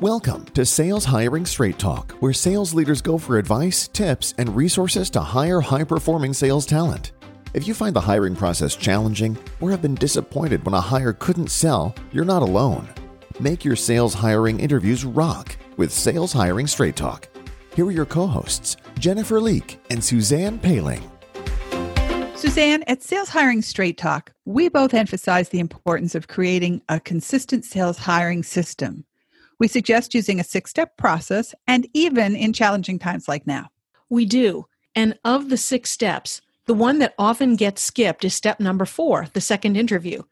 Welcome to Sales Hiring Straight Talk, where sales leaders go for advice, tips, and resources to hire high performing sales talent. If you find the hiring process challenging or have been disappointed when a hire couldn't sell, you're not alone. Make your sales hiring interviews rock with Sales Hiring Straight Talk. Here are your co hosts, Jennifer Leake and Suzanne Paling. Suzanne, at Sales Hiring Straight Talk, we both emphasize the importance of creating a consistent sales hiring system. We suggest using a six step process and even in challenging times like now. We do. And of the six steps, the one that often gets skipped is step number four, the second interview.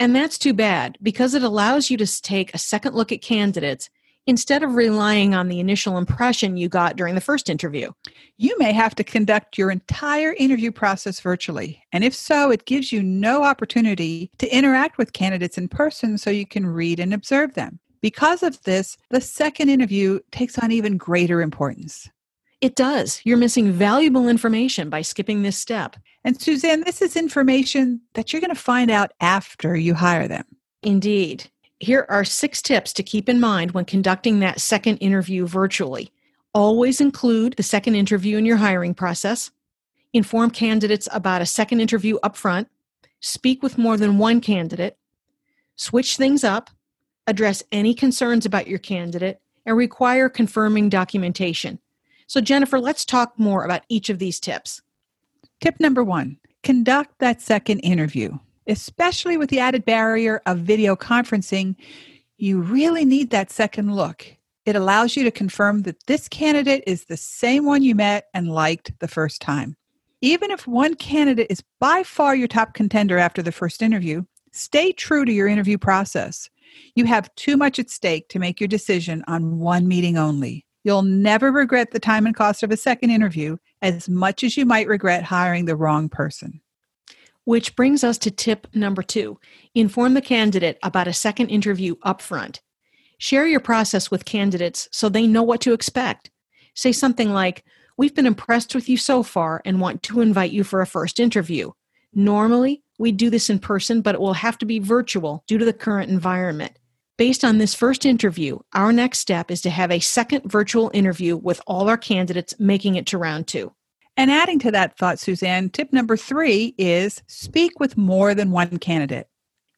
And that's too bad because it allows you to take a second look at candidates instead of relying on the initial impression you got during the first interview. You may have to conduct your entire interview process virtually. And if so, it gives you no opportunity to interact with candidates in person so you can read and observe them. Because of this, the second interview takes on even greater importance. It does. You're missing valuable information by skipping this step. And Suzanne, this is information that you're going to find out after you hire them. Indeed. Here are six tips to keep in mind when conducting that second interview virtually. Always include the second interview in your hiring process. Inform candidates about a second interview upfront. Speak with more than one candidate. Switch things up. Address any concerns about your candidate and require confirming documentation. So, Jennifer, let's talk more about each of these tips. Tip number one conduct that second interview especially with the added barrier of video conferencing, you really need that second look. It allows you to confirm that this candidate is the same one you met and liked the first time. Even if one candidate is by far your top contender after the first interview, stay true to your interview process. You have too much at stake to make your decision on one meeting only. You'll never regret the time and cost of a second interview as much as you might regret hiring the wrong person. Which brings us to tip number two inform the candidate about a second interview upfront. Share your process with candidates so they know what to expect. Say something like, We've been impressed with you so far and want to invite you for a first interview. Normally, we do this in person, but it will have to be virtual due to the current environment. Based on this first interview, our next step is to have a second virtual interview with all our candidates making it to round two. And adding to that thought, Suzanne, tip number three is speak with more than one candidate.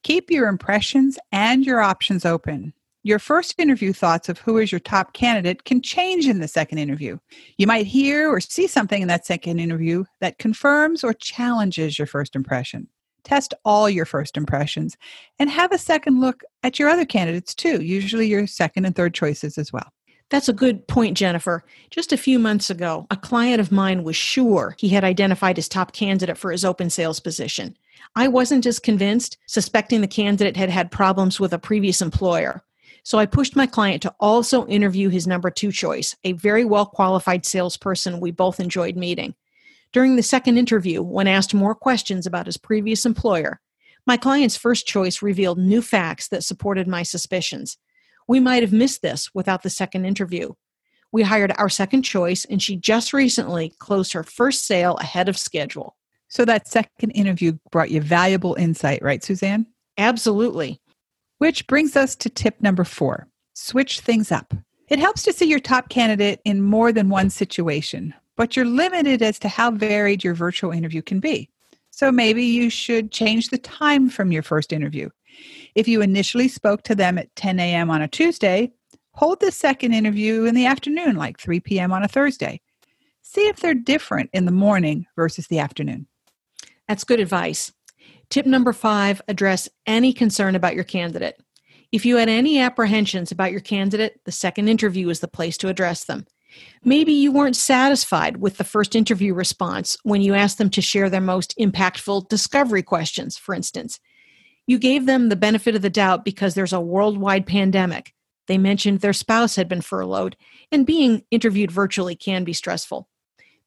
Keep your impressions and your options open. Your first interview thoughts of who is your top candidate can change in the second interview. You might hear or see something in that second interview that confirms or challenges your first impression. Test all your first impressions and have a second look at your other candidates too, usually your second and third choices as well. That's a good point, Jennifer. Just a few months ago, a client of mine was sure he had identified his top candidate for his open sales position. I wasn't as convinced, suspecting the candidate had had problems with a previous employer. So I pushed my client to also interview his number two choice, a very well qualified salesperson we both enjoyed meeting. During the second interview, when asked more questions about his previous employer, my client's first choice revealed new facts that supported my suspicions. We might have missed this without the second interview. We hired our second choice, and she just recently closed her first sale ahead of schedule. So that second interview brought you valuable insight, right, Suzanne? Absolutely. Which brings us to tip number four switch things up. It helps to see your top candidate in more than one situation, but you're limited as to how varied your virtual interview can be. So maybe you should change the time from your first interview. If you initially spoke to them at 10 a.m. on a Tuesday, hold the second interview in the afternoon, like 3 p.m. on a Thursday. See if they're different in the morning versus the afternoon. That's good advice. Tip number five address any concern about your candidate. If you had any apprehensions about your candidate, the second interview is the place to address them. Maybe you weren't satisfied with the first interview response when you asked them to share their most impactful discovery questions, for instance. You gave them the benefit of the doubt because there's a worldwide pandemic. They mentioned their spouse had been furloughed, and being interviewed virtually can be stressful.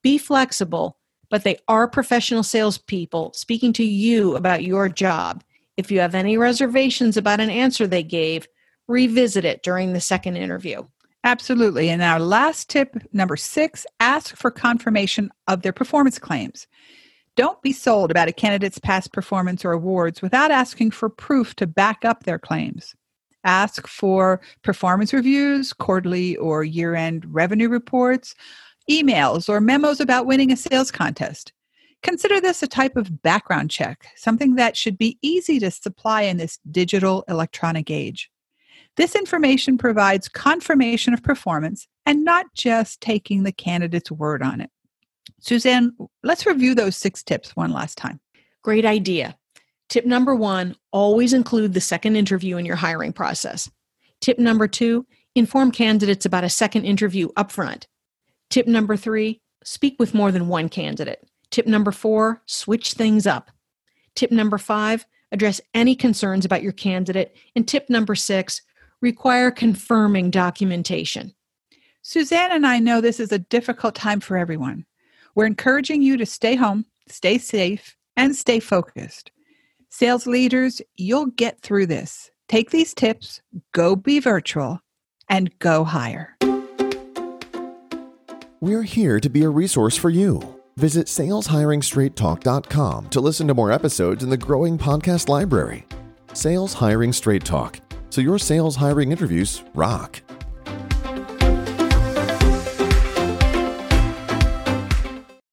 Be flexible, but they are professional salespeople speaking to you about your job. If you have any reservations about an answer they gave, revisit it during the second interview. Absolutely. And our last tip, number six, ask for confirmation of their performance claims. Don't be sold about a candidate's past performance or awards without asking for proof to back up their claims. Ask for performance reviews, quarterly or year end revenue reports, emails, or memos about winning a sales contest. Consider this a type of background check, something that should be easy to supply in this digital electronic age. This information provides confirmation of performance and not just taking the candidate's word on it. Suzanne, let's review those six tips one last time. Great idea. Tip number one always include the second interview in your hiring process. Tip number two inform candidates about a second interview upfront. Tip number three speak with more than one candidate. Tip number four switch things up. Tip number five address any concerns about your candidate. And tip number six require confirming documentation. Suzanne and I know this is a difficult time for everyone. We're encouraging you to stay home, stay safe, and stay focused. Sales leaders, you'll get through this. Take these tips, go be virtual, and go hire. We're here to be a resource for you. Visit saleshiringstraighttalk.com to listen to more episodes in the growing podcast library. Sales Hiring Straight Talk, so your sales hiring interviews rock.